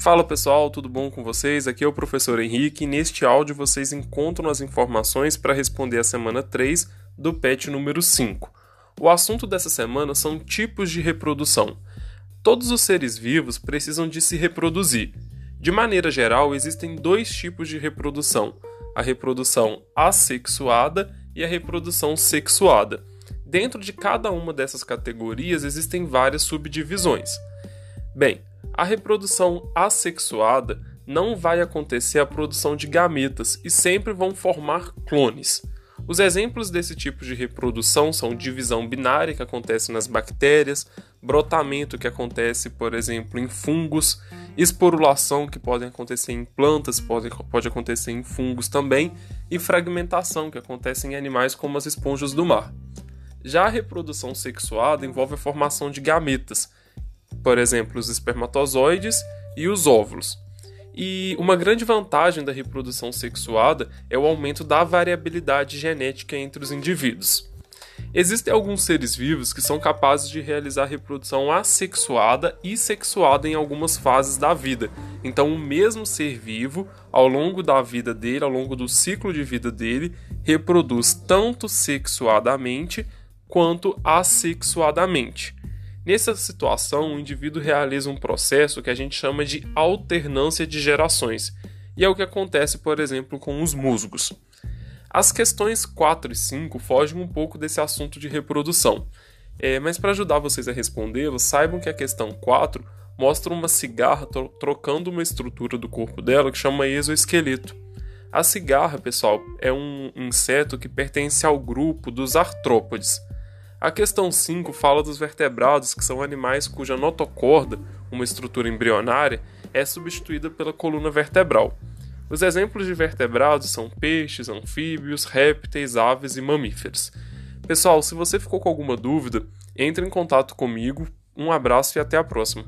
Fala pessoal, tudo bom com vocês? Aqui é o professor Henrique e neste áudio vocês encontram as informações para responder a semana 3 do PET número 5. O assunto dessa semana são tipos de reprodução. Todos os seres vivos precisam de se reproduzir. De maneira geral, existem dois tipos de reprodução: a reprodução assexuada e a reprodução sexuada. Dentro de cada uma dessas categorias existem várias subdivisões. Bem, a reprodução assexuada não vai acontecer a produção de gametas e sempre vão formar clones. Os exemplos desse tipo de reprodução são divisão binária, que acontece nas bactérias, brotamento, que acontece, por exemplo, em fungos, esporulação, que pode acontecer em plantas, pode, pode acontecer em fungos também, e fragmentação, que acontece em animais como as esponjas do mar. Já a reprodução sexuada envolve a formação de gametas, por exemplo, os espermatozoides e os óvulos. E uma grande vantagem da reprodução sexuada é o aumento da variabilidade genética entre os indivíduos. Existem alguns seres vivos que são capazes de realizar reprodução assexuada e sexuada em algumas fases da vida. Então, o mesmo ser vivo, ao longo da vida dele, ao longo do ciclo de vida dele, reproduz tanto sexuadamente quanto assexuadamente. Nessa situação, o indivíduo realiza um processo que a gente chama de alternância de gerações, e é o que acontece, por exemplo, com os musgos. As questões 4 e 5 fogem um pouco desse assunto de reprodução, é, mas para ajudar vocês a respondê-lo, saibam que a questão 4 mostra uma cigarra trocando uma estrutura do corpo dela que chama exoesqueleto. A cigarra, pessoal, é um inseto que pertence ao grupo dos artrópodes. A questão 5 fala dos vertebrados, que são animais cuja notocorda, uma estrutura embrionária, é substituída pela coluna vertebral. Os exemplos de vertebrados são peixes, anfíbios, répteis, aves e mamíferos. Pessoal, se você ficou com alguma dúvida, entre em contato comigo. Um abraço e até a próxima.